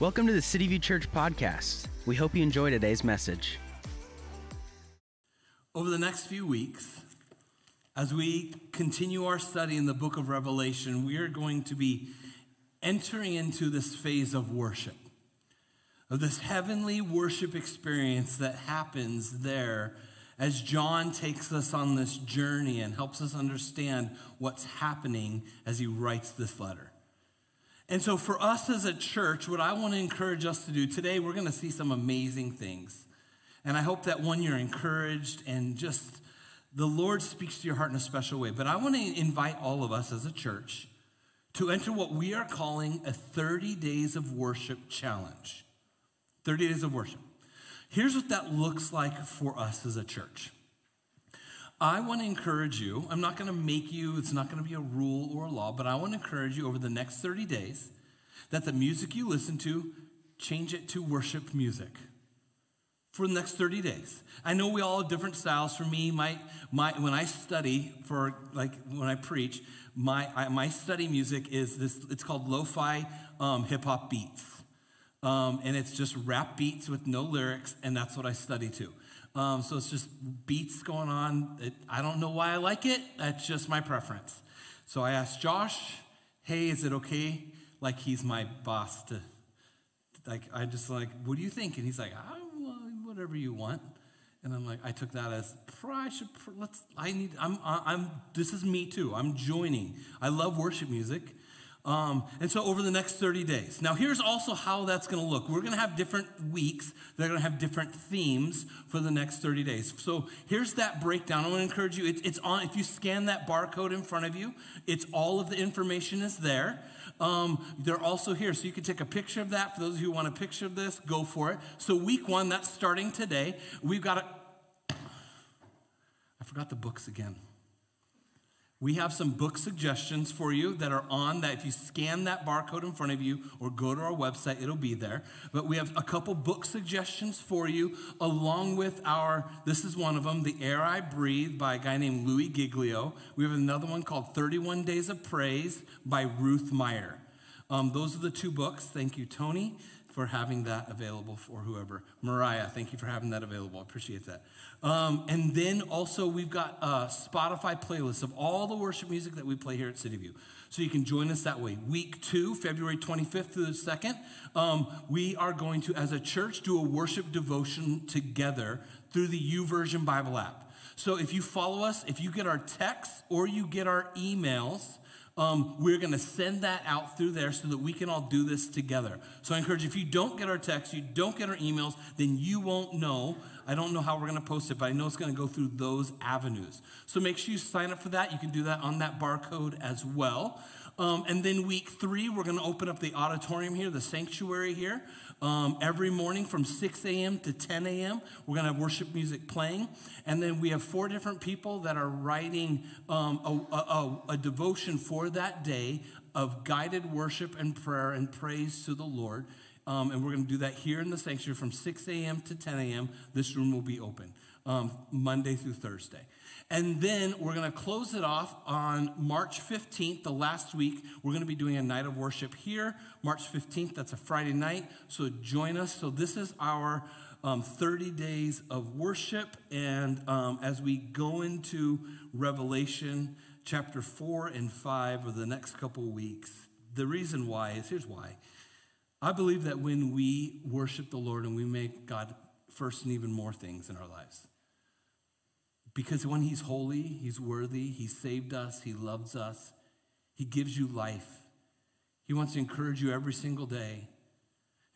Welcome to the City View Church podcast. We hope you enjoy today's message. Over the next few weeks, as we continue our study in the book of Revelation, we are going to be entering into this phase of worship, of this heavenly worship experience that happens there as John takes us on this journey and helps us understand what's happening as he writes this letter. And so, for us as a church, what I want to encourage us to do today, we're going to see some amazing things. And I hope that one, you're encouraged and just the Lord speaks to your heart in a special way. But I want to invite all of us as a church to enter what we are calling a 30 days of worship challenge. 30 days of worship. Here's what that looks like for us as a church. I want to encourage you. I'm not going to make you, it's not going to be a rule or a law, but I want to encourage you over the next 30 days that the music you listen to, change it to worship music for the next 30 days. I know we all have different styles. For me, my, my, when I study for, like, when I preach, my, I, my study music is this, it's called lo-fi um, hip-hop beats. Um, and it's just rap beats with no lyrics, and that's what I study to. Um, so it's just beats going on. It, I don't know why I like it. That's just my preference. So I asked Josh, "Hey, is it okay? Like he's my boss to, like I just like, what do you think?" And he's like, well, "Whatever you want." And I'm like, I took that as, I should, let's, I need, I'm, I'm, this is me too. I'm joining. I love worship music. Um, and so over the next 30 days. Now, here's also how that's going to look. We're going to have different weeks that are going to have different themes for the next 30 days. So here's that breakdown. I want to encourage you. It, it's on, if you scan that barcode in front of you, it's all of the information is there. Um, they're also here. So you can take a picture of that. For those of you who want a picture of this, go for it. So week one, that's starting today. We've got a, I forgot the books again. We have some book suggestions for you that are on that. If you scan that barcode in front of you or go to our website, it'll be there. But we have a couple book suggestions for you, along with our, this is one of them, The Air I Breathe by a guy named Louis Giglio. We have another one called 31 Days of Praise by Ruth Meyer. Um, those are the two books. Thank you, Tony for having that available for whoever. Mariah, thank you for having that available. I appreciate that. Um, and then also, we've got a Spotify playlist of all the worship music that we play here at City View. So you can join us that way. Week two, February 25th through the 2nd, um, we are going to, as a church, do a worship devotion together through the YouVersion Bible app. So if you follow us, if you get our texts or you get our emails, um, we're going to send that out through there so that we can all do this together. So I encourage you, if you don't get our text, you don't get our emails, then you won't know. I don't know how we're going to post it, but I know it's going to go through those avenues. So make sure you sign up for that. You can do that on that barcode as well. Um, and then week three, we're going to open up the auditorium here, the sanctuary here. Um, every morning from 6 a.m. to 10 a.m., we're going to have worship music playing. And then we have four different people that are writing um, a, a, a devotion for that day of guided worship and prayer and praise to the Lord. Um, and we're going to do that here in the sanctuary from 6 a.m. to 10 a.m. This room will be open um, Monday through Thursday. And then we're going to close it off on March 15th, the last week. We're going to be doing a night of worship here. March 15th, that's a Friday night. So join us. So this is our um, 30 days of worship. And um, as we go into Revelation chapter 4 and 5 over the next couple weeks, the reason why is here's why. I believe that when we worship the Lord and we make God first and even more things in our lives, because when He's holy, He's worthy, He saved us, He loves us, He gives you life. He wants to encourage you every single day.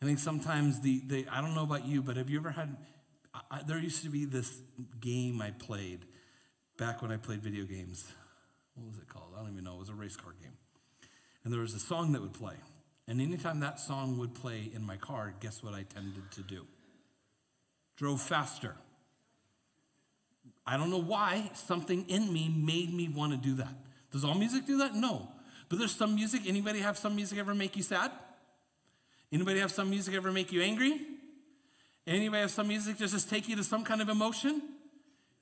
I think sometimes the, the I don't know about you, but have you ever had, I, there used to be this game I played back when I played video games. What was it called? I don't even know. It was a race car game. And there was a song that would play. And anytime that song would play in my car, guess what I tended to do? Drove faster. I don't know why something in me made me want to do that. Does all music do that? No. But there's some music. Anybody have some music ever make you sad? Anybody have some music ever make you angry? Anybody have some music just, just take you to some kind of emotion?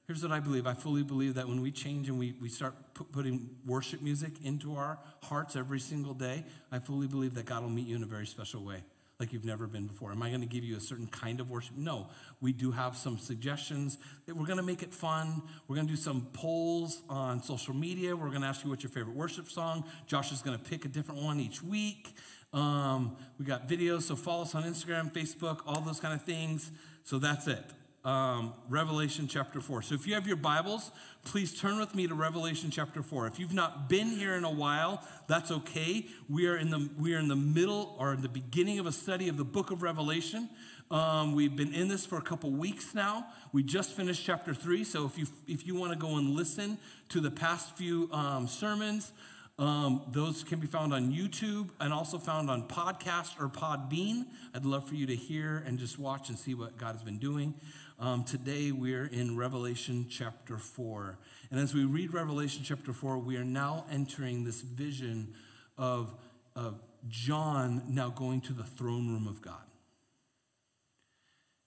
Here's what I believe. I fully believe that when we change and we, we start put, putting worship music into our hearts every single day, I fully believe that God will meet you in a very special way. Like you've never been before. Am I going to give you a certain kind of worship? No. We do have some suggestions. We're going to make it fun. We're going to do some polls on social media. We're going to ask you what's your favorite worship song. Josh is going to pick a different one each week. Um, we got videos, so follow us on Instagram, Facebook, all those kind of things. So that's it. Um, Revelation chapter 4. So if you have your Bibles, please turn with me to Revelation chapter 4. If you've not been here in a while, that's okay. We are in the, we are in the middle or in the beginning of a study of the book of Revelation. Um, we've been in this for a couple weeks now. We just finished chapter 3. So if you, if you want to go and listen to the past few um, sermons, um, those can be found on YouTube and also found on podcast or Podbean. I'd love for you to hear and just watch and see what God has been doing. Um, today we're in Revelation chapter 4. And as we read Revelation chapter 4, we are now entering this vision of, of John now going to the throne room of God.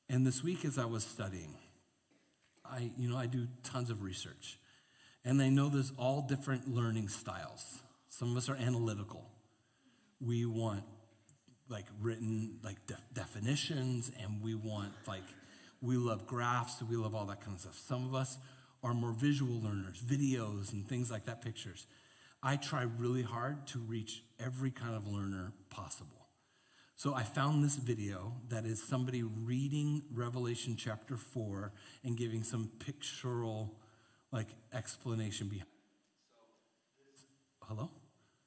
And this week, as I was studying, I, you know, I do tons of research. And I know there's all different learning styles. Some of us are analytical. We want like written like de- definitions and we want like we love graphs, we love all that kind of stuff. Some of us are more visual learners, videos and things like that, pictures. I try really hard to reach every kind of learner possible. So I found this video that is somebody reading Revelation chapter 4 and giving some pictorial like explanation behind. Hello?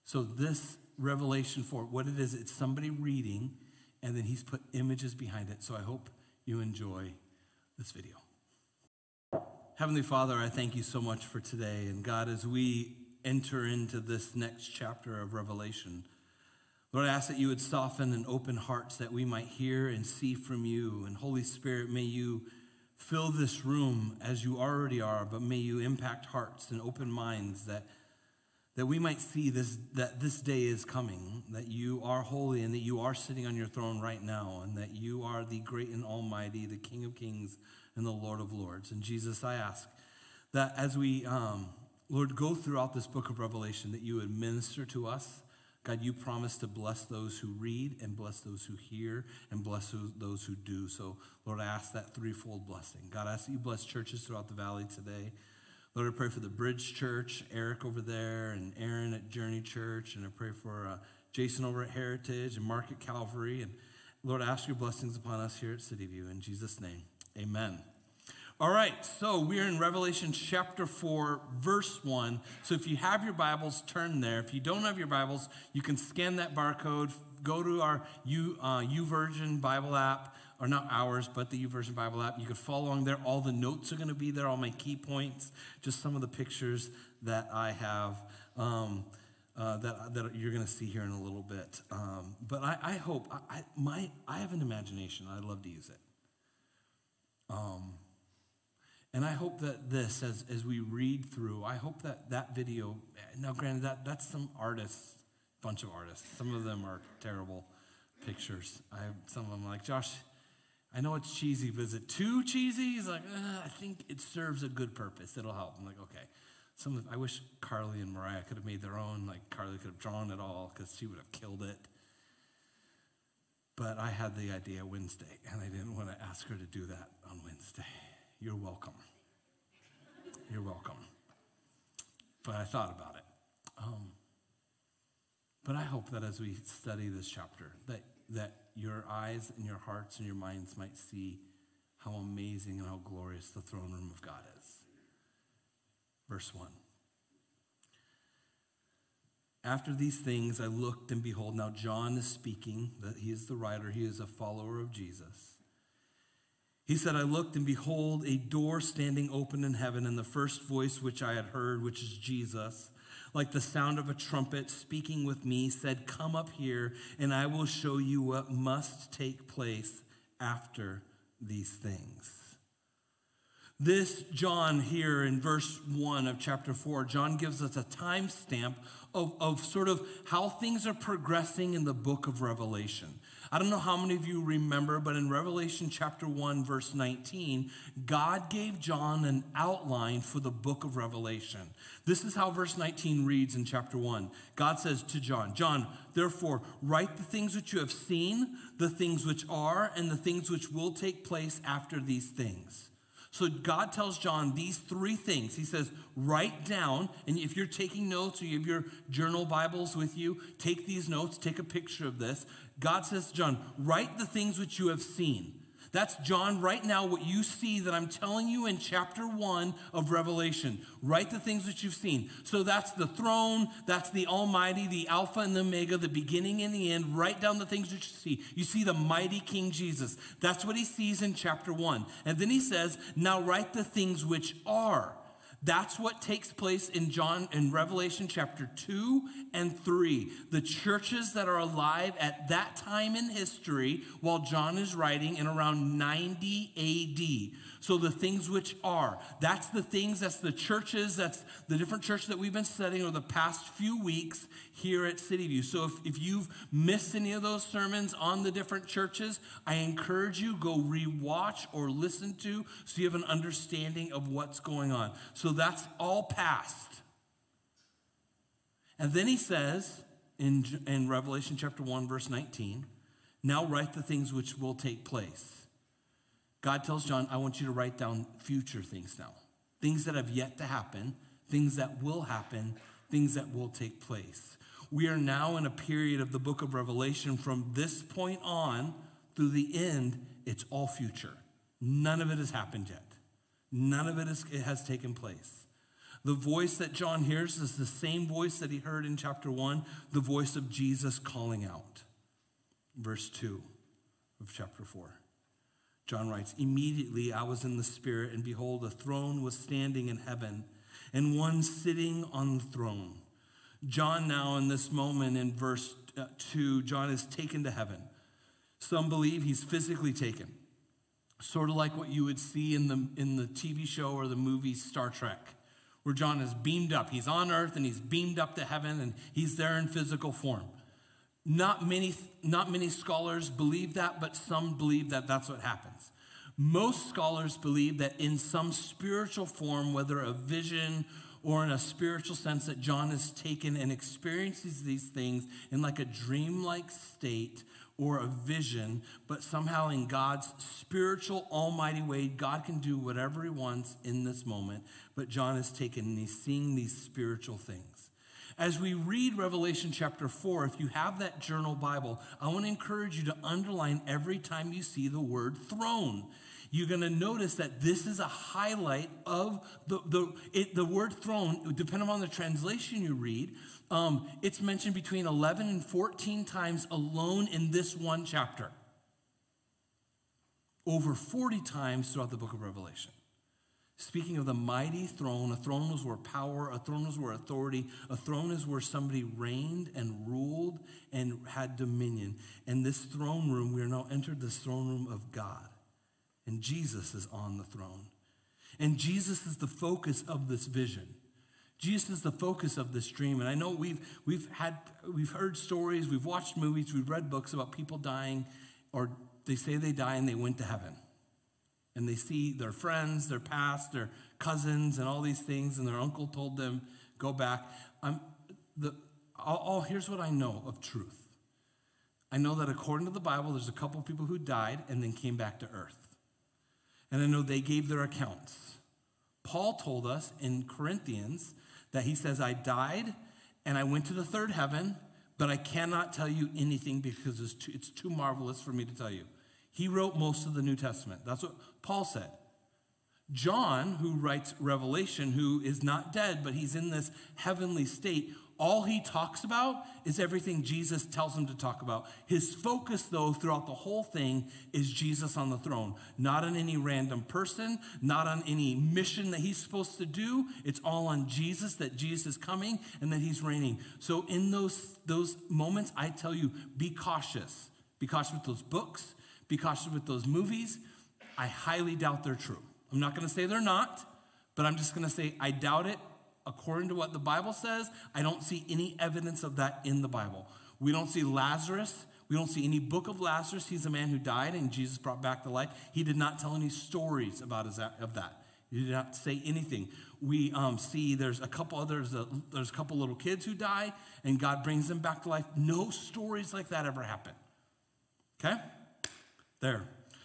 So this Revelation 4, what it is, it's somebody reading and then he's put images behind it. So I hope you enjoy this video. Heavenly Father, I thank you so much for today. And God, as we enter into this next chapter of Revelation, Lord, I ask that you would soften and open hearts that we might hear and see from you. And Holy Spirit, may you fill this room as you already are, but may you impact hearts and open minds that that we might see this, that this day is coming, that you are holy and that you are sitting on your throne right now, and that you are the great and almighty, the King of kings and the Lord of lords. And Jesus, I ask that as we, um, Lord, go throughout this book of Revelation, that you would minister to us. God, you promise to bless those who read and bless those who hear and bless those who do. So, Lord, I ask that threefold blessing. God, I ask that you bless churches throughout the valley today. Lord, I pray for the Bridge Church, Eric over there, and Aaron at Journey Church, and I pray for uh, Jason over at Heritage and Mark at Calvary. And Lord, I ask your blessings upon us here at City View. In Jesus' name, amen. All right, so we're in Revelation chapter 4, verse 1. So if you have your Bibles, turn there. If you don't have your Bibles, you can scan that barcode, go to our U, uh, YouVersion Bible app, or not ours, but the YouVersion Bible app. You can follow along there. All the notes are going to be there, all my key points, just some of the pictures that I have um, uh, that, that you're going to see here in a little bit. Um, but I, I hope, I, I, my, I have an imagination. I love to use it. Um, and I hope that this, as, as we read through, I hope that that video, now granted, that, that's some artists, bunch of artists. Some of them are terrible pictures. I have some of them like, Josh, I know it's cheesy, but is it too cheesy? He's like, uh, I think it serves a good purpose. It'll help. I'm like, okay. Some of, I wish Carly and Mariah could have made their own. Like Carly could have drawn it all because she would have killed it. But I had the idea Wednesday, and I didn't want to ask her to do that on Wednesday. You're welcome. You're welcome. But I thought about it. Um, but I hope that as we study this chapter, that, that your eyes and your hearts and your minds might see how amazing and how glorious the throne room of God is. Verse 1. After these things, I looked and behold, now John is speaking, that he is the writer, he is a follower of Jesus. He said, I looked and behold, a door standing open in heaven, and the first voice which I had heard, which is Jesus like the sound of a trumpet speaking with me, said, Come up here, and I will show you what must take place after these things. This, John, here in verse 1 of chapter 4, John gives us a timestamp of, of sort of how things are progressing in the book of Revelation. I don't know how many of you remember, but in Revelation chapter 1, verse 19, God gave John an outline for the book of Revelation. This is how verse 19 reads in chapter 1. God says to John, John, therefore, write the things which you have seen, the things which are, and the things which will take place after these things. So God tells John these three things. He says, write down, and if you're taking notes or you have your journal Bibles with you, take these notes, take a picture of this. God says to John, write the things which you have seen. That's John right now, what you see that I'm telling you in chapter one of Revelation. Write the things that you've seen. So that's the throne, that's the Almighty, the Alpha and the Omega, the beginning and the end. Write down the things that you see. You see the mighty King Jesus. That's what he sees in chapter one. And then he says, Now write the things which are. That's what takes place in John in Revelation chapter 2 and 3. The churches that are alive at that time in history while John is writing in around 90 AD. So the things which are, that's the things, that's the churches, that's the different churches that we've been studying over the past few weeks here at City View. So if, if you've missed any of those sermons on the different churches, I encourage you go rewatch or listen to so you have an understanding of what's going on. So that's all past. And then he says in, in Revelation chapter 1, verse 19, now write the things which will take place. God tells John, I want you to write down future things now. Things that have yet to happen, things that will happen, things that will take place. We are now in a period of the book of Revelation from this point on through the end, it's all future. None of it has happened yet. None of it, is, it has taken place. The voice that John hears is the same voice that he heard in chapter 1, the voice of Jesus calling out. Verse 2 of chapter 4. John writes, Immediately I was in the Spirit, and behold, a throne was standing in heaven, and one sitting on the throne. John, now in this moment in verse uh, 2, John is taken to heaven. Some believe he's physically taken, sort of like what you would see in the, in the TV show or the movie Star Trek, where John is beamed up. He's on earth and he's beamed up to heaven, and he's there in physical form. Not many, not many scholars believe that, but some believe that that's what happens. Most scholars believe that in some spiritual form, whether a vision or in a spiritual sense, that John is taken and experiences these things in like a dreamlike state or a vision, but somehow in God's spiritual, almighty way, God can do whatever he wants in this moment. But John is taken and he's seeing these spiritual things. As we read Revelation chapter 4, if you have that journal Bible, I want to encourage you to underline every time you see the word throne. You're going to notice that this is a highlight of the, the, it, the word throne, depending on the translation you read. Um, it's mentioned between 11 and 14 times alone in this one chapter, over 40 times throughout the book of Revelation. Speaking of the mighty throne, a throne was where power, a throne was where authority, a throne is where somebody reigned and ruled and had dominion. And this throne room, we are now entered this throne room of God. And Jesus is on the throne. And Jesus is the focus of this vision. Jesus is the focus of this dream. And I know we've, we've, had, we've heard stories, we've watched movies, we've read books about people dying, or they say they die and they went to heaven and they see their friends, their past, their cousins, and all these things, and their uncle told them, go back. I'm, the, all, here's what I know of truth. I know that according to the Bible, there's a couple of people who died and then came back to earth. And I know they gave their accounts. Paul told us in Corinthians that he says, I died and I went to the third heaven, but I cannot tell you anything because it's too, it's too marvelous for me to tell you. He wrote most of the New Testament. That's what Paul said. John, who writes Revelation, who is not dead, but he's in this heavenly state, all he talks about is everything Jesus tells him to talk about. His focus, though, throughout the whole thing is Jesus on the throne, not on any random person, not on any mission that he's supposed to do. It's all on Jesus, that Jesus is coming and that he's reigning. So, in those, those moments, I tell you, be cautious. Be cautious with those books, be cautious with those movies. I highly doubt they're true. I'm not going to say they're not, but I'm just going to say I doubt it according to what the Bible says, I don't see any evidence of that in the Bible. We don't see Lazarus. We don't see any book of Lazarus. He's a man who died and Jesus brought back to life. He did not tell any stories about his, of that. He did not say anything. We um, see there's a couple others, there's a couple little kids who die and God brings them back to life. No stories like that ever happen. Okay? There.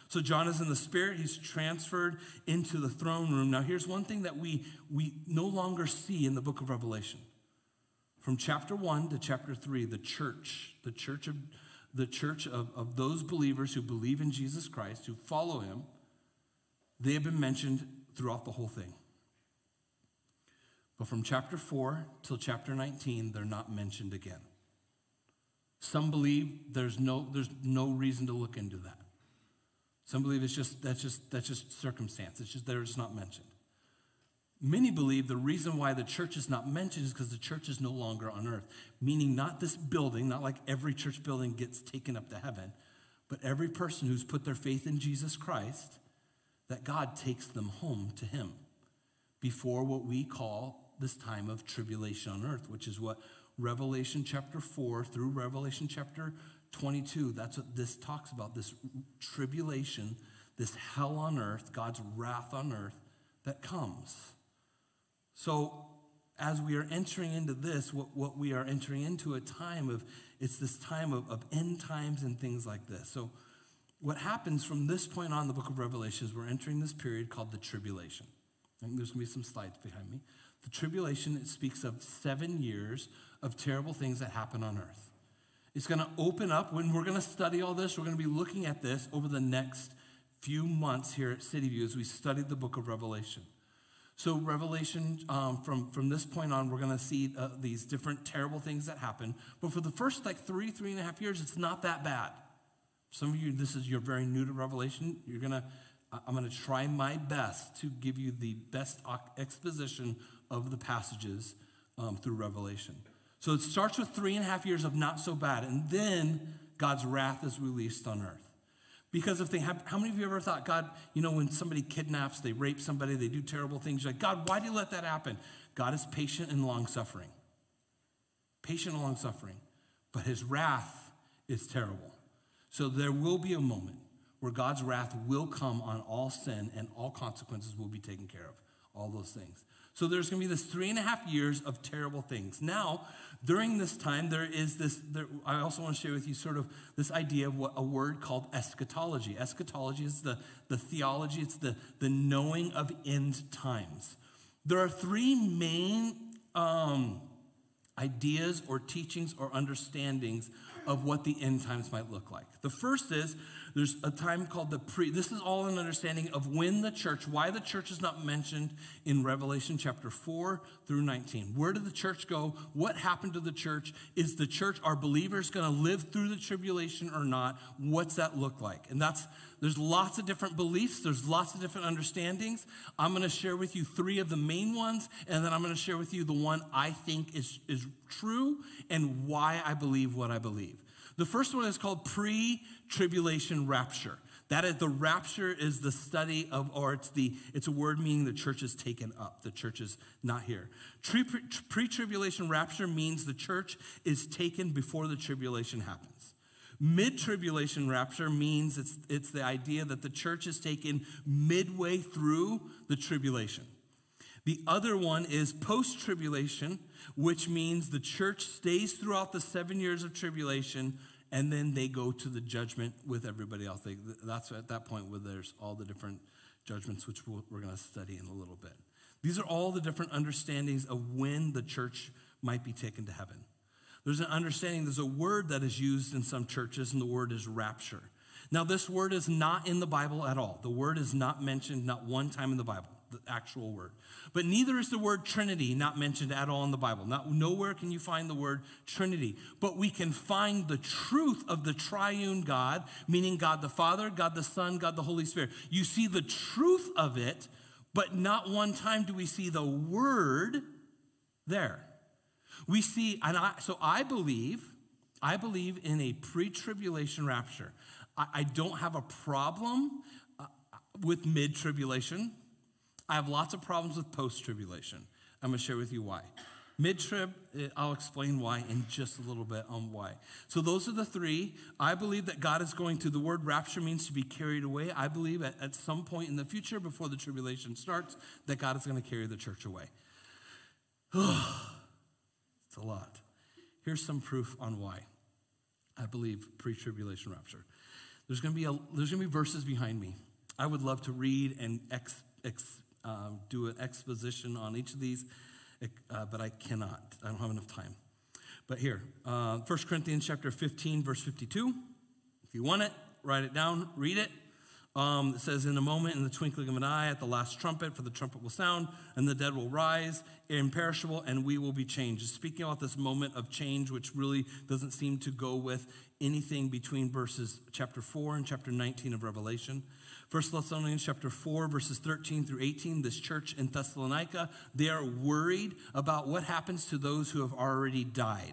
So John is in the spirit. He's transferred into the throne room. Now, here's one thing that we, we no longer see in the book of Revelation. From chapter 1 to chapter 3, the church, the church of the church of, of those believers who believe in Jesus Christ, who follow him, they have been mentioned throughout the whole thing. But from chapter 4 till chapter 19, they're not mentioned again. Some believe there's no, there's no reason to look into that. Some believe it's just that's just that's just circumstance. It's just they're just not mentioned. Many believe the reason why the church is not mentioned is because the church is no longer on earth, meaning not this building, not like every church building gets taken up to heaven, but every person who's put their faith in Jesus Christ, that God takes them home to Him before what we call this time of tribulation on earth, which is what Revelation chapter 4 through Revelation chapter 22, that's what this talks about this tribulation, this hell on earth, God's wrath on earth that comes. So, as we are entering into this, what, what we are entering into a time of, it's this time of, of end times and things like this. So, what happens from this point on the book of Revelation is we're entering this period called the tribulation. I think there's going to be some slides behind me. The tribulation, it speaks of seven years of terrible things that happen on earth. It's going to open up when we're going to study all this. We're going to be looking at this over the next few months here at City View as we study the book of Revelation. So, Revelation, um, from, from this point on, we're going to see uh, these different terrible things that happen. But for the first like three, three and a half years, it's not that bad. Some of you, this is you're very new to Revelation. You're going to, I'm going to try my best to give you the best exposition of the passages um, through Revelation. So it starts with three and a half years of not so bad, and then God's wrath is released on earth. Because if they have, how many of you ever thought, God, you know, when somebody kidnaps, they rape somebody, they do terrible things, you're like, God, why do you let that happen? God is patient and long suffering. Patient and long suffering. But his wrath is terrible. So there will be a moment where God's wrath will come on all sin and all consequences will be taken care of. All those things. So there's going to be this three and a half years of terrible things. Now, during this time, there is this, there, I also want to share with you sort of this idea of what a word called eschatology. Eschatology is the, the theology, it's the, the knowing of end times. There are three main um, ideas or teachings or understandings of what the end times might look like. The first is there's a time called the pre. This is all an understanding of when the church, why the church is not mentioned in Revelation chapter 4 through 19. Where did the church go? What happened to the church? Is the church, are believers going to live through the tribulation or not? What's that look like? And that's, there's lots of different beliefs, there's lots of different understandings. I'm going to share with you three of the main ones, and then I'm going to share with you the one I think is, is true and why I believe what I believe. The first one is called pre tribulation rapture. That is the rapture is the study of, or it's the it's a word meaning the church is taken up. The church is not here. Pre tribulation rapture means the church is taken before the tribulation happens. Mid tribulation rapture means it's, it's the idea that the church is taken midway through the tribulation. The other one is post tribulation, which means the church stays throughout the seven years of tribulation and then they go to the judgment with everybody else. They, that's at that point where there's all the different judgments, which we we are going to study in a little bit. These are all the different understandings of when the church might be taken to heaven. There's an understanding, there's a word that is used in some churches, and the word is rapture. Now, this word is not in the Bible at all. The word is not mentioned not one time in the Bible the actual word. But neither is the word Trinity not mentioned at all in the Bible. Not, nowhere can you find the word Trinity. But we can find the truth of the triune God, meaning God the Father, God the Son, God the Holy Spirit. You see the truth of it, but not one time do we see the word there. We see, and I, so I believe, I believe in a pre tribulation rapture. I, I, don't have a problem uh, with mid tribulation. I have lots of problems with post tribulation. I'm going to share with you why. Mid trib, eh, I'll explain why in just a little bit on why. So, those are the three. I believe that God is going to, the word rapture means to be carried away. I believe at, at some point in the future, before the tribulation starts, that God is going to carry the church away. it's a lot. Here's some proof on why. I believe pre tribulation rapture. There's going to be a, there's going to be verses behind me. I would love to read and ex, ex, uh, do an exposition on each of these uh, but I cannot. I don't have enough time. But here, uh, 1 Corinthians chapter 15, verse 52. If you want it, write it down, read it. Um, it says, In a moment, in the twinkling of an eye, at the last trumpet, for the trumpet will sound, and the dead will rise, imperishable, and we will be changed. Just speaking about this moment of change, which really doesn't seem to go with anything between verses chapter 4 and chapter 19 of Revelation. 1 Thessalonians chapter 4, verses 13 through 18, this church in Thessalonica, they are worried about what happens to those who have already died.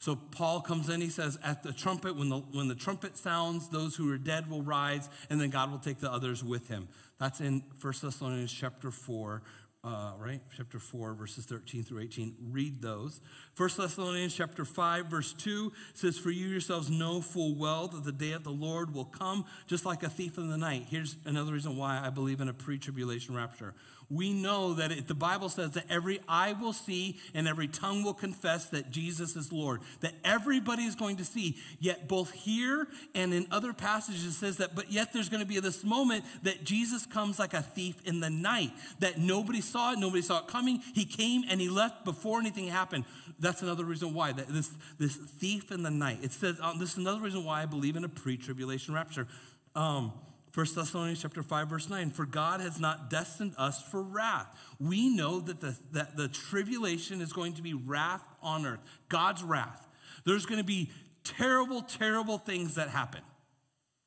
So Paul comes in, he says, at the trumpet, when the, when the trumpet sounds, those who are dead will rise, and then God will take the others with him. That's in 1 Thessalonians chapter 4, uh, right? Chapter 4, verses 13 through 18. Read those. First Thessalonians chapter 5, verse 2 says, For you yourselves know full well that the day of the Lord will come just like a thief in the night. Here's another reason why I believe in a pre tribulation rapture we know that it, the Bible says that every eye will see and every tongue will confess that Jesus is Lord. That everybody is going to see. Yet, both here and in other passages, it says that, but yet there's going to be this moment that Jesus comes like a thief in the night. That nobody saw it, nobody saw it coming. He came and he left before anything happened. That's another reason why. That this, this thief in the night. It says, um, this is another reason why I believe in a pre tribulation rapture. Um, 1 Thessalonians chapter 5, verse 9, for God has not destined us for wrath. We know that the, that the tribulation is going to be wrath on earth, God's wrath. There's going to be terrible, terrible things that happen,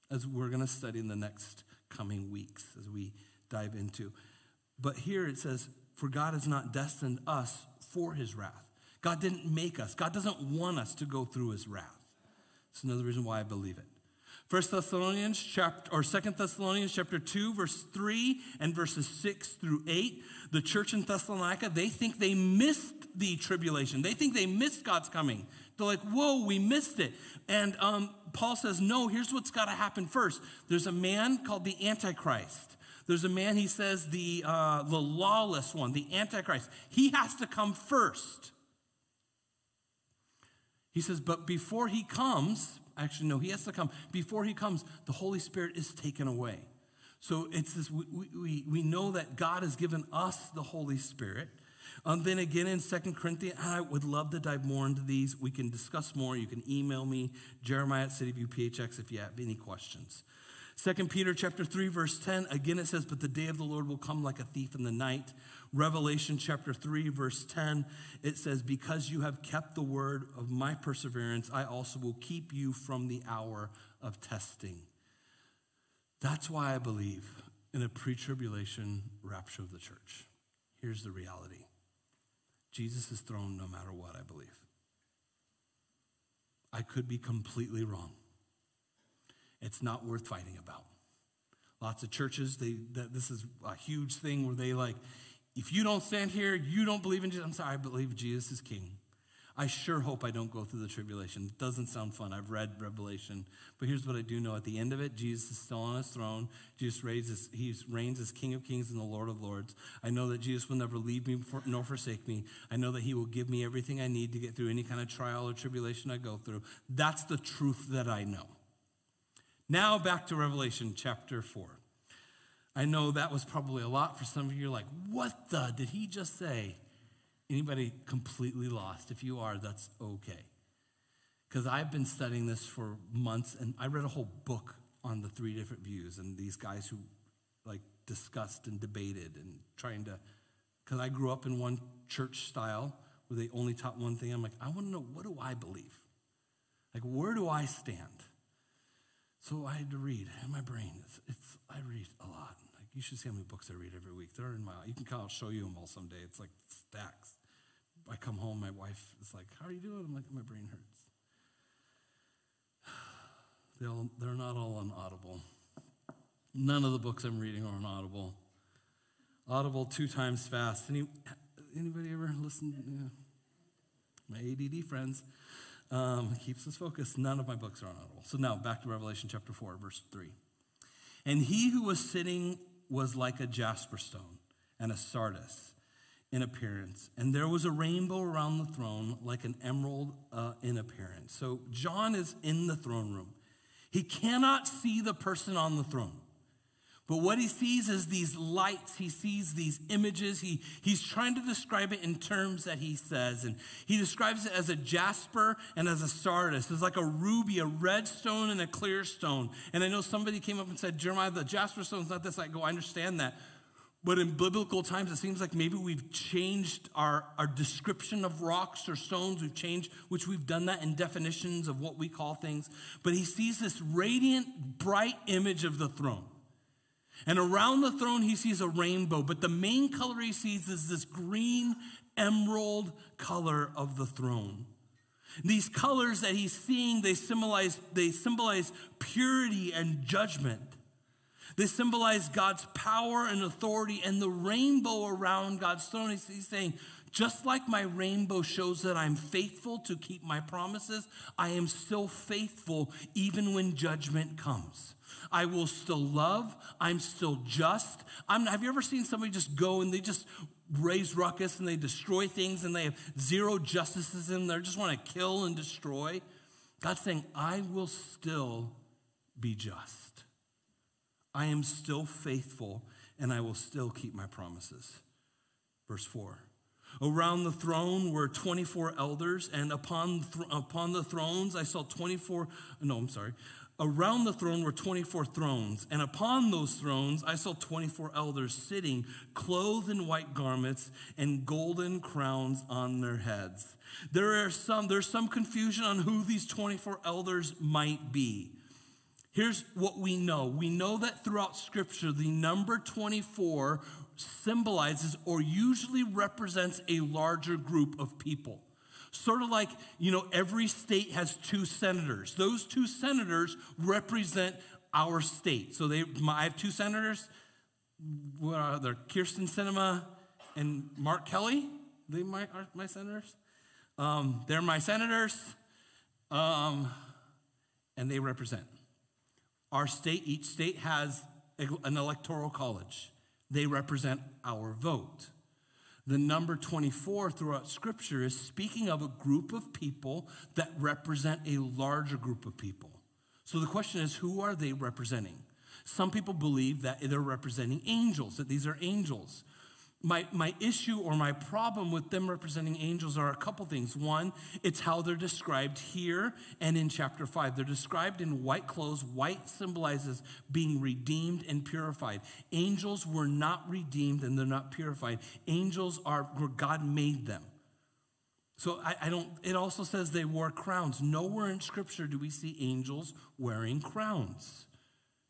as we're going to study in the next coming weeks as we dive into. But here it says, for God has not destined us for his wrath. God didn't make us. God doesn't want us to go through his wrath. It's another reason why I believe it. First Thessalonians chapter or Second Thessalonians chapter 2 verse 3 and verses 6 through 8 the church in Thessalonica they think they missed the tribulation. They think they missed God's coming. They're like whoa we missed it. And um, Paul says no here's what's got to happen first. There's a man called the Antichrist. There's a man he says the uh, the lawless one the Antichrist. He has to come first. He says but before he comes Actually, no, he has to come. Before he comes, the Holy Spirit is taken away. So it's this, we, we, we know that God has given us the Holy Spirit. And then again in Second Corinthians, I would love to dive more into these. We can discuss more. You can email me, Jeremiah at CityViewPHX, if you have any questions. Second Peter chapter 3, verse 10, again it says, But the day of the Lord will come like a thief in the night. Revelation chapter 3, verse 10, it says, Because you have kept the word of my perseverance, I also will keep you from the hour of testing. That's why I believe in a pre tribulation rapture of the church. Here's the reality Jesus is thrown no matter what, I believe. I could be completely wrong. It's not worth fighting about. Lots of churches, they, this is a huge thing where they like, if you don't stand here, you don't believe in Jesus. I'm sorry, I believe Jesus is king. I sure hope I don't go through the tribulation. It doesn't sound fun. I've read Revelation. But here's what I do know. At the end of it, Jesus is still on his throne. Jesus raises, he reigns as King of Kings and the Lord of Lords. I know that Jesus will never leave me nor forsake me. I know that he will give me everything I need to get through any kind of trial or tribulation I go through. That's the truth that I know. Now back to Revelation chapter 4. I know that was probably a lot for some of you. You're like, what the did he just say? Anybody completely lost? If you are, that's okay. Because I've been studying this for months and I read a whole book on the three different views and these guys who like discussed and debated and trying to, because I grew up in one church style where they only taught one thing. I'm like, I want to know what do I believe? Like, where do I stand? So I had to read in my brain. It's, it's I read a lot. Like you should see how many books I read every week. They're in my. You can kind of show you them all someday. It's like stacks. I come home, my wife is like, "How are you doing?" I'm like, "My brain hurts." They all, they're not all on Audible. None of the books I'm reading are on Audible. Audible two times fast. He, Anybody ever listen? Yeah. My ADD friends um, keeps us focused. None of my books are on Audible. So now back to Revelation chapter 4, verse 3. And he who was sitting was like a jasper stone and a sardius in appearance. And there was a rainbow around the throne like an emerald uh, in appearance. So John is in the throne room. He cannot see the person on the throne. But what he sees is these lights, he sees these images. He, he's trying to describe it in terms that he says. And he describes it as a jasper and as a sardius. It's like a ruby, a red stone, and a clear stone. And I know somebody came up and said, Jeremiah, the jasper stone's not this. I go, I understand that. But in biblical times, it seems like maybe we've changed our, our description of rocks or stones. We've changed, which we've done that in definitions of what we call things. But he sees this radiant, bright image of the throne. And around the throne, he sees a rainbow, but the main color he sees is this green emerald color of the throne. These colors that he's seeing, they symbolize, they symbolize purity and judgment. They symbolize God's power and authority, and the rainbow around God's throne. He's saying, just like my rainbow shows that I'm faithful to keep my promises, I am still faithful even when judgment comes. I will still love. I'm still just. I'm, have you ever seen somebody just go and they just raise ruckus and they destroy things and they have zero justices in there, just want to kill and destroy? God's saying, I will still be just. I am still faithful and I will still keep my promises. Verse 4. Around the throne were 24 elders, and upon, th- upon the thrones I saw 24, no, I'm sorry. Around the throne were 24 thrones, and upon those thrones I saw 24 elders sitting, clothed in white garments and golden crowns on their heads. There are some, there's some confusion on who these 24 elders might be. Here's what we know we know that throughout Scripture, the number 24 symbolizes or usually represents a larger group of people. Sort of like, you know, every state has two senators. Those two senators represent our state. So they, I have two senators. What are they? Kyrsten Sinema and Mark Kelly. They my, are my senators. Um, they're my senators, um, and they represent our state. Each state has an electoral college. They represent our vote. The number 24 throughout Scripture is speaking of a group of people that represent a larger group of people. So the question is who are they representing? Some people believe that they're representing angels, that these are angels my, my issue or my problem with them representing angels are a couple things. One, it's how they're described here and in chapter 5. They're described in white clothes. White symbolizes being redeemed and purified. Angels were not redeemed and they're not purified. Angels are where God made them. So I, I don't, it also says they wore crowns. Nowhere in Scripture do we see angels wearing crowns.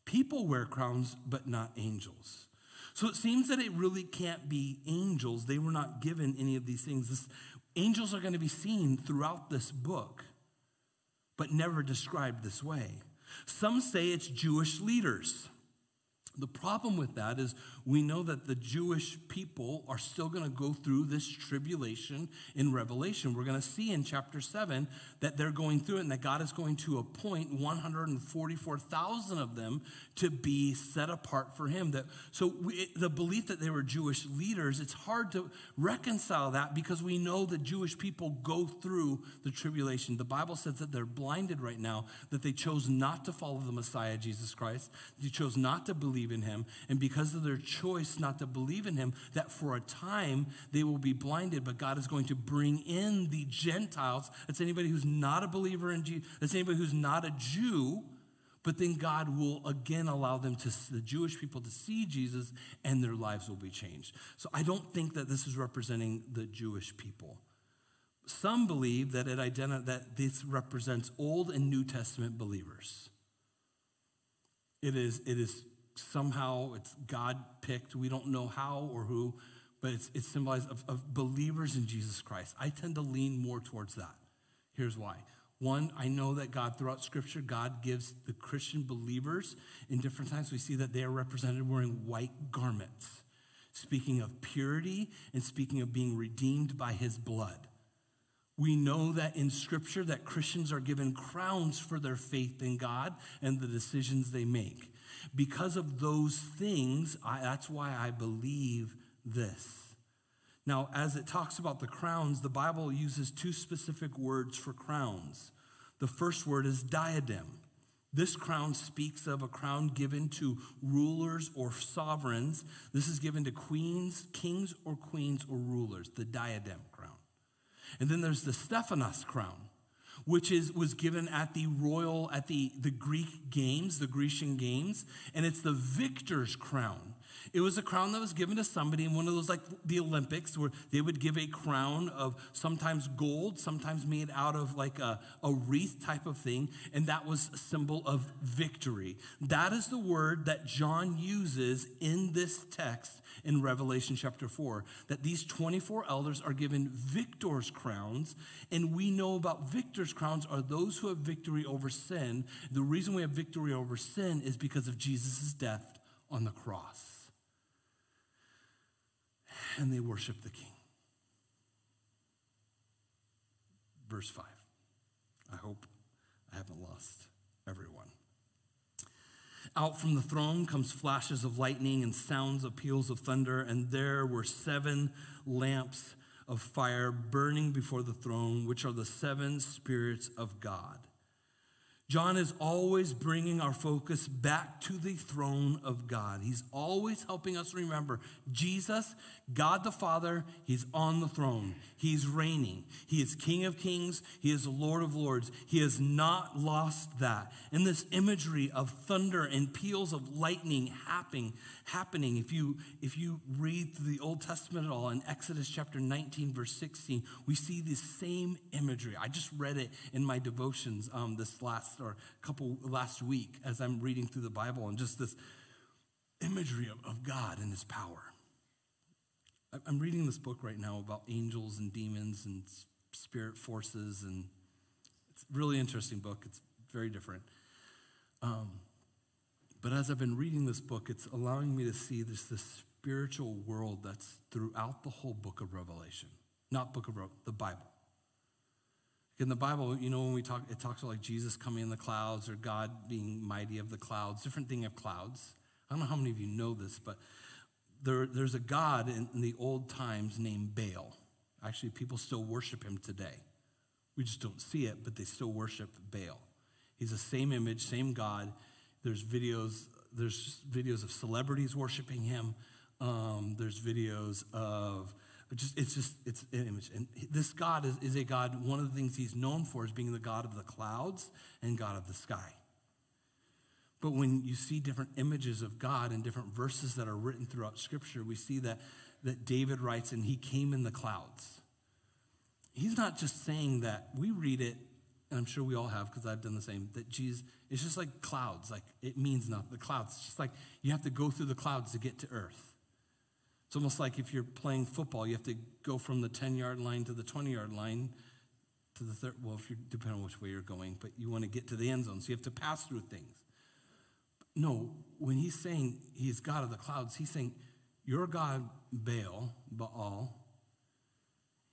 People wear crowns, but not angels. So it seems that it really can't be angels. They were not given any of these things. This, angels are going to be seen throughout this book, but never described this way. Some say it's Jewish leaders. The problem with that is we know that the Jewish people are still going to go through this tribulation in Revelation. We're going to see in chapter 7 that they're going through it and that God is going to appoint 144,000 of them to be set apart for Him. That, so we, the belief that they were Jewish leaders, it's hard to reconcile that because we know that Jewish people go through the tribulation. The Bible says that they're blinded right now, that they chose not to follow the Messiah, Jesus Christ. They chose not to believe in him. And because of their choice not to believe in him, that for a time they will be blinded, but God is going to bring in the Gentiles. That's anybody who's not a believer in Jesus, that's anybody who's not a Jew. But then God will again allow them to, the Jewish people to see Jesus and their lives will be changed. So I don't think that this is representing the Jewish people. Some believe that it identi- that this represents Old and New Testament believers. It is, it is somehow it's God picked. We don't know how or who, but it's, it's symbolized of, of believers in Jesus Christ. I tend to lean more towards that. Here's why. One, I know that God, throughout Scripture, God gives the Christian believers in different times, we see that they are represented wearing white garments. speaking of purity and speaking of being redeemed by his blood. We know that in scripture that Christians are given crowns for their faith in God and the decisions they make. Because of those things, I, that's why I believe this. Now, as it talks about the crowns, the Bible uses two specific words for crowns. The first word is diadem. This crown speaks of a crown given to rulers or sovereigns. This is given to queens, kings, or queens, or rulers, the diadem crown. And then there's the Stephanos crown, which is, was given at the royal, at the, the Greek games, the Grecian games, and it's the victor's crown. It was a crown that was given to somebody in one of those, like the Olympics, where they would give a crown of sometimes gold, sometimes made out of like a, a wreath type of thing, and that was a symbol of victory. That is the word that John uses in this text in Revelation chapter 4 that these 24 elders are given victor's crowns, and we know about victor's crowns are those who have victory over sin. The reason we have victory over sin is because of Jesus' death on the cross and they worship the king. Verse 5. I hope I haven't lost everyone. Out from the throne comes flashes of lightning and sounds of peals of thunder, and there were seven lamps of fire burning before the throne, which are the seven spirits of God. John is always bringing our focus back to the throne of God. He's always helping us remember Jesus, God the Father, He's on the throne. He's reigning. He is King of kings. He is Lord of lords. He has not lost that. And this imagery of thunder and peals of lightning happening, happening. If you, if you read through the Old Testament at all, in Exodus chapter 19, verse 16, we see the same imagery. I just read it in my devotions um, this last or couple last week as I'm reading through the Bible and just this imagery of, of God and his power. I'm reading this book right now about angels and demons and spirit forces, and it's a really interesting book. It's very different. Um, but as I've been reading this book, it's allowing me to see this, this spiritual world that's throughout the whole book of Revelation. Not book of the Bible. In the Bible, you know, when we talk, it talks about like Jesus coming in the clouds or God being mighty of the clouds, different thing of clouds. I don't know how many of you know this, but there, there's a God in, in the old times named Baal. Actually, people still worship him today. We just don't see it, but they still worship Baal. He's the same image, same God. There's videos, there's videos of celebrities worshiping him. Um, there's videos of just it's just it's an image. And this God is, is a God, one of the things he's known for is being the God of the clouds and God of the sky. But when you see different images of God and different verses that are written throughout Scripture, we see that, that David writes, and he came in the clouds. He's not just saying that. We read it and I'm sure we all have because I've done the same, that Jesus, it's just like clouds. Like it means nothing. The clouds, it's just like you have to go through the clouds to get to earth. It's almost like if you're playing football, you have to go from the 10 yard line to the 20 yard line to the third. Well, if you depending on which way you're going, but you want to get to the end zone, so you have to pass through things. No, when he's saying he's God of the clouds, he's saying, Your God, Baal, Baal,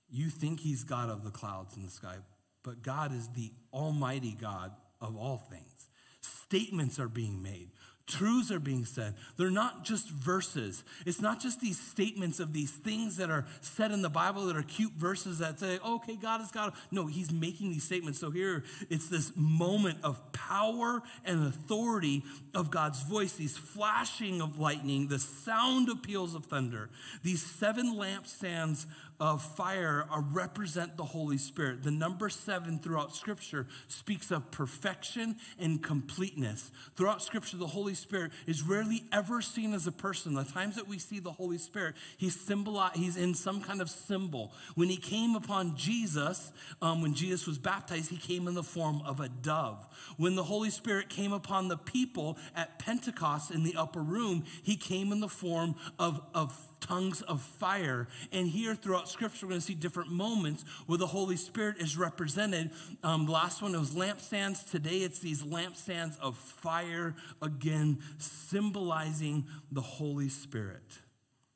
you think he's God of the clouds in the sky, but God is the Almighty God of all things. Statements are being made. Truths are being said. They're not just verses. It's not just these statements of these things that are said in the Bible that are cute verses that say, okay, God is God. No, he's making these statements. So here it's this moment of power and authority of God's voice, these flashing of lightning, the sound of peals of thunder, these seven lampstands of fire represent the Holy Spirit. The number seven throughout Scripture speaks of perfection and completeness. Throughout Scripture, the Holy Spirit is rarely ever seen as a person. The times that we see the Holy Spirit, he's symbolized, he's in some kind of symbol. When he came upon Jesus, um, when Jesus was baptized, he came in the form of a dove. When the Holy Spirit came upon the people at Pentecost in the upper room, he came in the form of, of tongues of fire. And here throughout Scripture, we're going to see different moments where the Holy Spirit is represented. Um, last one was lampstands. Today, it's these lampstands of fire, again, symbolizing the Holy Spirit.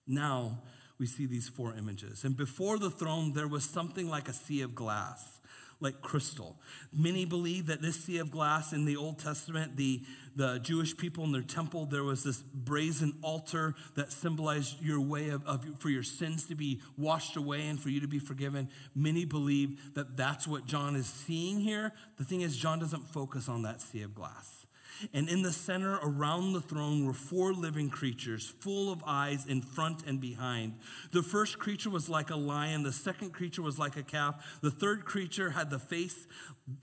Now we see these four images. And before the throne, there was something like a sea of glass like crystal. Many believe that this sea of glass in the Old Testament, the, the Jewish people in their temple, there was this brazen altar that symbolized your way of, of, for your sins to be washed away and for you to be forgiven. Many believe that that's what John is seeing here. The thing is, John doesn't focus on that sea of glass. And in the center around the throne were four living creatures, full of eyes in front and behind. The first creature was like a lion, the second creature was like a calf, the third creature had the face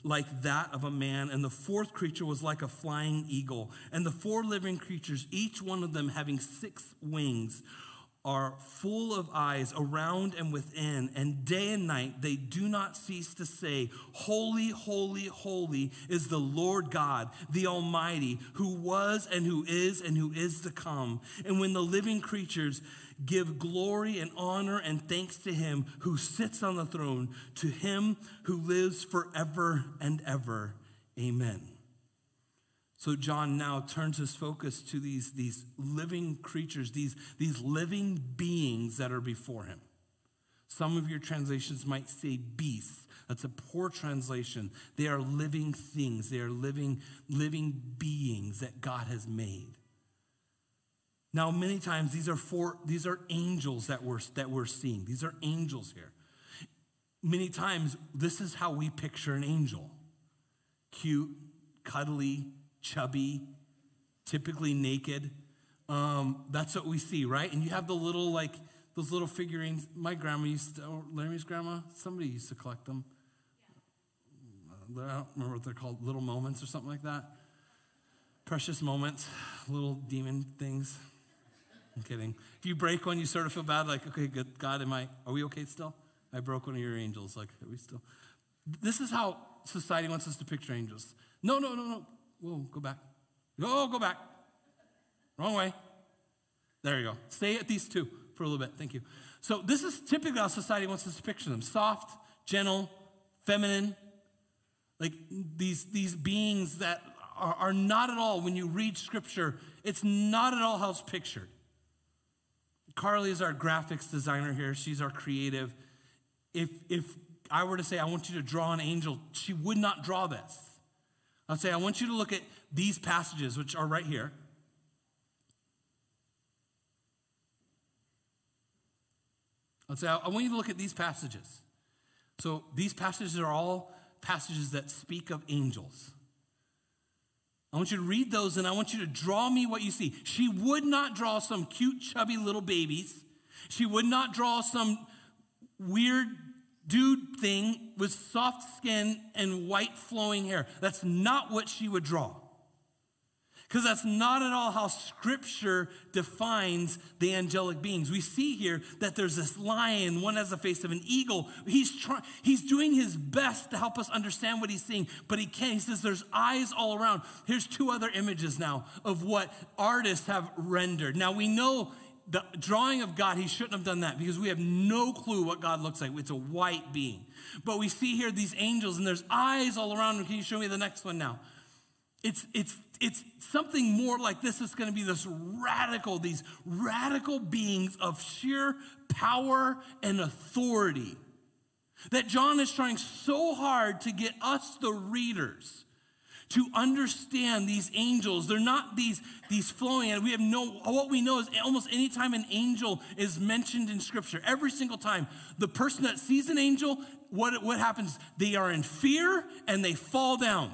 like that of a man, and the fourth creature was like a flying eagle. And the four living creatures, each one of them having six wings, are full of eyes around and within, and day and night they do not cease to say, Holy, holy, holy is the Lord God, the Almighty, who was and who is and who is to come. And when the living creatures give glory and honor and thanks to him who sits on the throne, to him who lives forever and ever. Amen. So John now turns his focus to these, these living creatures, these, these living beings that are before him. Some of your translations might say beasts. That's a poor translation. They are living things. They are living, living beings that God has made. Now, many times these are four, these are angels that we're, that we're seeing. These are angels here. Many times, this is how we picture an angel cute, cuddly, chubby, typically naked. Um, that's what we see, right? And you have the little, like, those little figurines. My grandma used to, or Laramie's grandma, somebody used to collect them. I don't remember what they're called, little moments or something like that. Precious moments, little demon things. I'm kidding. If you break one, you sort of feel bad, like, okay, good, God, am I, are we okay still? I broke one of your angels. Like, are we still? This is how society wants us to picture angels. No, no, no, no. Whoa, go back. Oh, go back. Wrong way. There you go. Stay at these two for a little bit. Thank you. So, this is typically how society wants us to picture them soft, gentle, feminine, like these, these beings that are, are not at all, when you read scripture, it's not at all how it's pictured. Carly is our graphics designer here, she's our creative. If, if I were to say, I want you to draw an angel, she would not draw this. I'll say, I want you to look at these passages, which are right here. I'll say, I want you to look at these passages. So these passages are all passages that speak of angels. I want you to read those and I want you to draw me what you see. She would not draw some cute, chubby little babies. She would not draw some weird dude thing with soft skin and white flowing hair. That's not what she would draw. Because that's not at all how scripture defines the angelic beings. We see here that there's this lion, one has the face of an eagle. He's trying, he's doing his best to help us understand what he's seeing, but he can't. He says there's eyes all around. Here's two other images now of what artists have rendered. Now we know the drawing of God, he shouldn't have done that because we have no clue what God looks like. It's a white being. But we see here these angels and there's eyes all around them. Can you show me the next one now? It's, it's, it's something more like this. It's going to be this radical, these radical beings of sheer power and authority that John is trying so hard to get us, the readers, to understand these angels. They're not these, these flowing, and we have no, what we know is almost anytime an angel is mentioned in Scripture, every single time, the person that sees an angel, what, what happens? They are in fear and they fall down.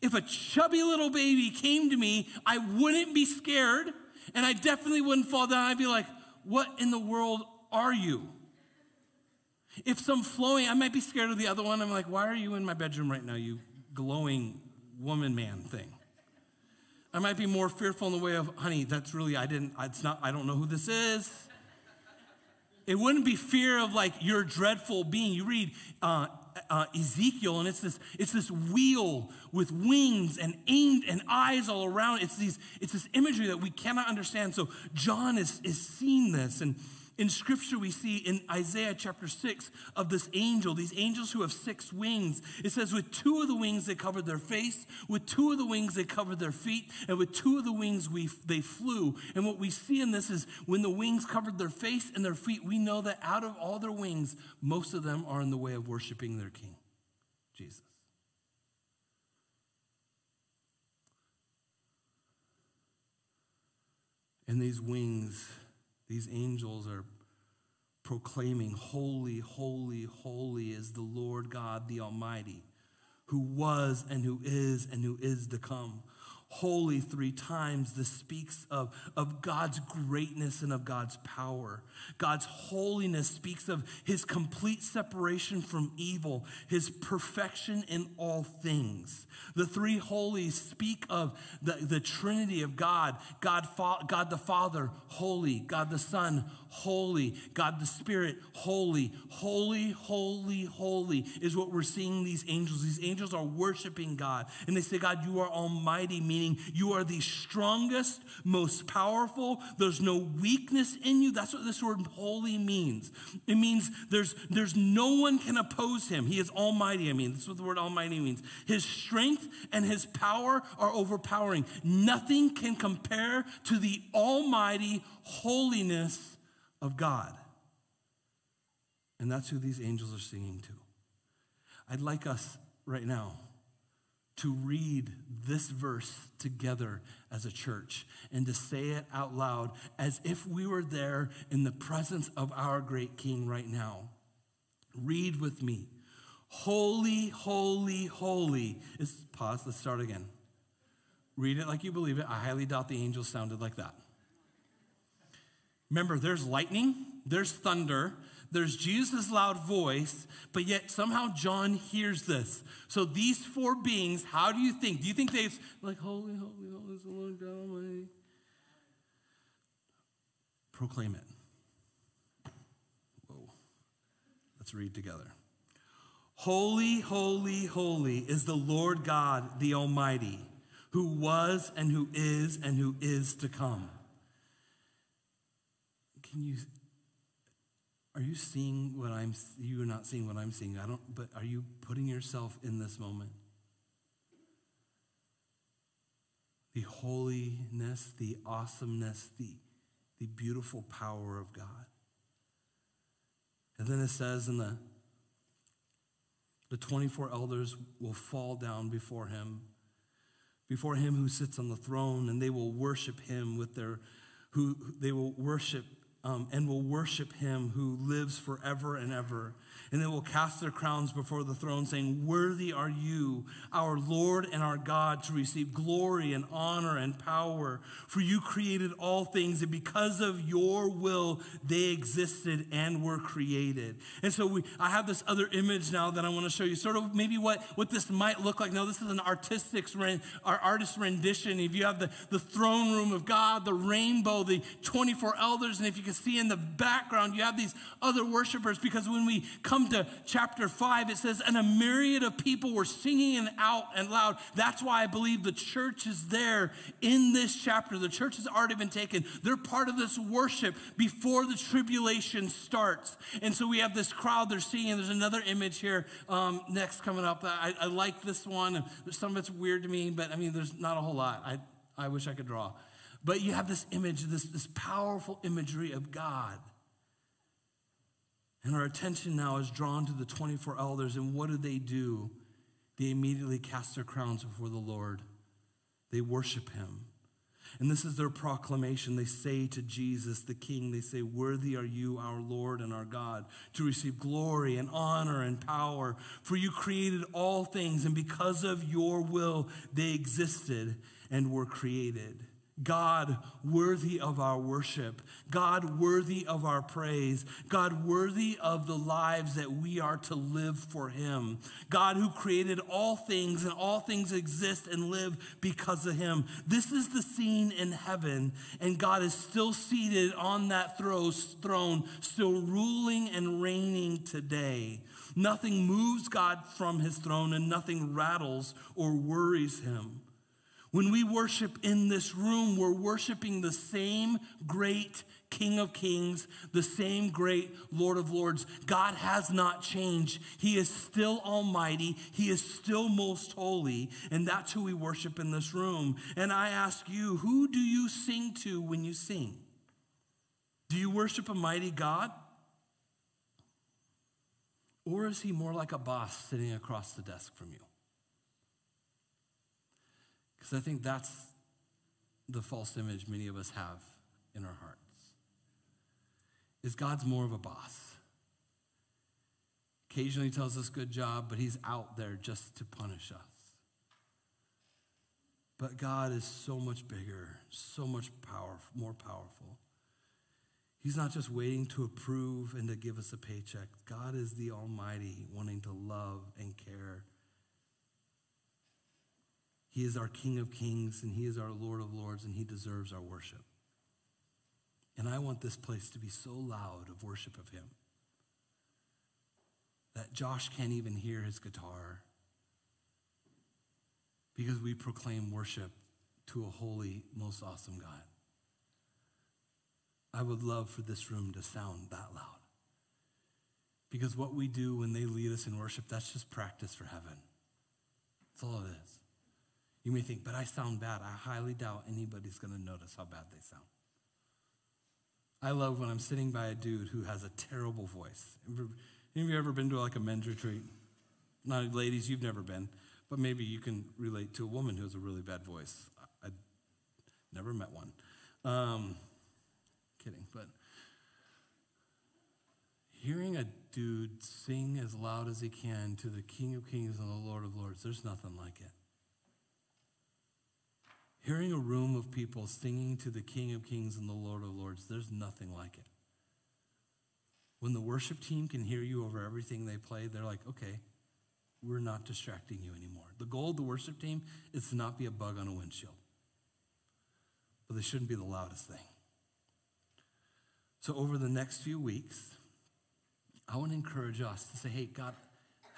If a chubby little baby came to me, I wouldn't be scared, and I definitely wouldn't fall down. I'd be like, What in the world are you? If some flowing, I might be scared of the other one. I'm like, Why are you in my bedroom right now, you glowing woman man thing. I might be more fearful in the way of, honey, that's really, I didn't, it's not, I don't know who this is. It wouldn't be fear of like your dreadful being. You read uh, uh, Ezekiel, and it's this, it's this wheel with wings and aimed and eyes all around. It's these, it's this imagery that we cannot understand. So John is is seeing this, and In scripture, we see in Isaiah chapter 6 of this angel, these angels who have six wings. It says, with two of the wings they covered their face, with two of the wings they covered their feet, and with two of the wings we, they flew. And what we see in this is when the wings covered their face and their feet, we know that out of all their wings, most of them are in the way of worshiping their king, Jesus. And these wings, these angels are proclaiming, Holy, holy, holy is the Lord God the Almighty, who was and who is and who is to come holy three times. This speaks of, of God's greatness and of God's power. God's holiness speaks of his complete separation from evil, his perfection in all things. The three holies speak of the, the Trinity of God God, God the Father, holy, God the Son, holy, God the Spirit, holy, holy, holy, holy is what we're seeing these angels. These angels are worshiping God. And they say, God, you are almighty, meaning you are the strongest, most powerful. There's no weakness in you. That's what this word holy means. It means there's, there's no one can oppose him. He is almighty. I mean, that's what the word almighty means. His strength and his power are overpowering. Nothing can compare to the almighty holiness of God. And that's who these angels are singing to. I'd like us right now to read this verse together as a church and to say it out loud as if we were there in the presence of our great King right now. Read with me. Holy, holy, holy. Is pause, let's start again. Read it like you believe it. I highly doubt the angels sounded like that. Remember, there's lightning, there's thunder, there's Jesus' loud voice, but yet somehow John hears this. So these four beings, how do you think? Do you think they've like holy, holy, holy is the Lord God Almighty? Proclaim it. Whoa. Let's read together. Holy, holy, holy is the Lord God, the Almighty, who was and who is and who is to come. Can you are you seeing what I'm you are not seeing what I'm seeing? I don't but are you putting yourself in this moment? The holiness, the awesomeness, the, the beautiful power of God. And then it says in the the 24 elders will fall down before him, before him who sits on the throne, and they will worship him with their who they will worship um, and will worship him who lives forever and ever. And they will cast their crowns before the throne, saying, Worthy are you, our Lord and our God, to receive glory and honor and power. For you created all things, and because of your will, they existed and were created. And so we, I have this other image now that I want to show you, sort of maybe what, what this might look like. Now, this is an artistic, our artist rendition. If you have the, the throne room of God, the rainbow, the 24 elders, and if you can see in the background, you have these other worshipers, because when we come to chapter 5, it says, And a myriad of people were singing and out and loud. That's why I believe the church is there in this chapter. The church has already been taken. They're part of this worship before the tribulation starts. And so we have this crowd they're singing. There's another image here um, next coming up. I, I like this one. Some of it's weird to me, but I mean, there's not a whole lot. I, I wish I could draw. But you have this image, this, this powerful imagery of God and our attention now is drawn to the 24 elders. And what do they do? They immediately cast their crowns before the Lord, they worship him. And this is their proclamation. They say to Jesus, the King, they say, Worthy are you, our Lord and our God, to receive glory and honor and power. For you created all things, and because of your will, they existed and were created. God worthy of our worship, God worthy of our praise, God worthy of the lives that we are to live for Him, God who created all things and all things exist and live because of Him. This is the scene in heaven, and God is still seated on that throne, still ruling and reigning today. Nothing moves God from His throne, and nothing rattles or worries Him. When we worship in this room, we're worshiping the same great King of Kings, the same great Lord of Lords. God has not changed. He is still almighty. He is still most holy. And that's who we worship in this room. And I ask you, who do you sing to when you sing? Do you worship a mighty God? Or is he more like a boss sitting across the desk from you? Because I think that's the false image many of us have in our hearts. Is God's more of a boss. Occasionally tells us good job, but he's out there just to punish us. But God is so much bigger, so much power, more powerful. He's not just waiting to approve and to give us a paycheck. God is the Almighty, wanting to love and care he is our King of Kings and He is our Lord of Lords and He deserves our worship. And I want this place to be so loud of worship of Him that Josh can't even hear his guitar because we proclaim worship to a holy, most awesome God. I would love for this room to sound that loud. Because what we do when they lead us in worship, that's just practice for heaven. That's all it is. You may think, but I sound bad. I highly doubt anybody's going to notice how bad they sound. I love when I'm sitting by a dude who has a terrible voice. Any of you ever been to like a men's retreat? Not ladies, you've never been, but maybe you can relate to a woman who has a really bad voice. I, never met one. Um, kidding, but hearing a dude sing as loud as he can to the King of Kings and the Lord of Lords, there's nothing like it. Hearing a room of people singing to the King of Kings and the Lord of Lords, there's nothing like it. When the worship team can hear you over everything they play, they're like, okay, we're not distracting you anymore. The goal of the worship team is to not be a bug on a windshield, but they shouldn't be the loudest thing. So, over the next few weeks, I want to encourage us to say, hey, God,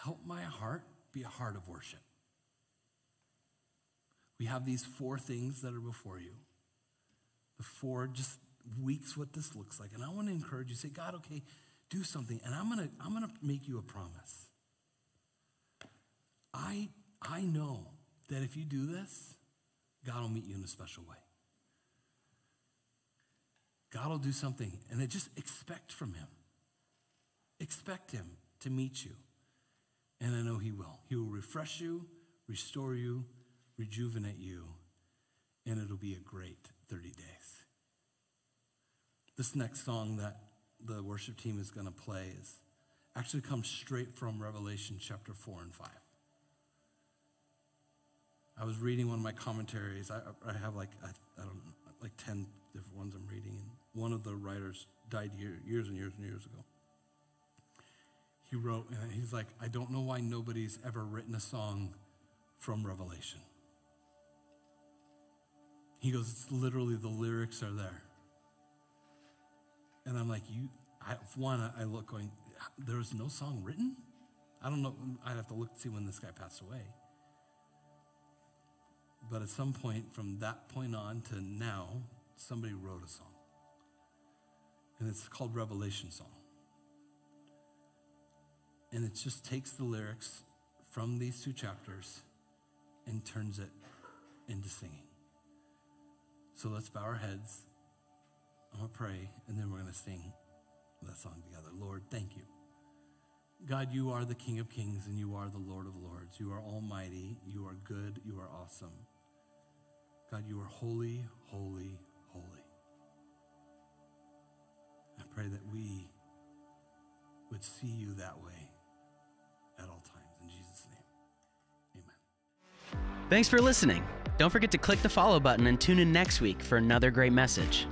help my heart be a heart of worship. We have these four things that are before you. The four just weeks what this looks like. And I want to encourage you, say, God, okay, do something. And I'm gonna, I'm gonna make you a promise. I I know that if you do this, God will meet you in a special way. God will do something, and just expect from Him. Expect Him to meet you. And I know He will. He will refresh you, restore you, rejuvenate you, and it'll be a great 30 days. This next song that the worship team is going to play is actually comes straight from Revelation chapter 4 and 5. I was reading one of my commentaries. I, I have like, I, I, don't know, like 10 different ones I'm reading. And one of the writers died year, years and years and years ago. He wrote, and he's like, I don't know why nobody's ever written a song from Revelation. He goes, it's literally the lyrics are there. And I'm like, you, I, one, I look going, there's no song written? I don't know. I'd have to look to see when this guy passed away. But at some point, from that point on to now, somebody wrote a song. And it's called Revelation Song. And it just takes the lyrics from these two chapters and turns it into singing. So let's bow our heads. I'm going to pray, and then we're going to sing that song together. Lord, thank you. God, you are the King of Kings and you are the Lord of Lords. You are almighty. You are good. You are awesome. God, you are holy, holy, holy. I pray that we would see you that way at all times. Thanks for listening. Don't forget to click the follow button and tune in next week for another great message.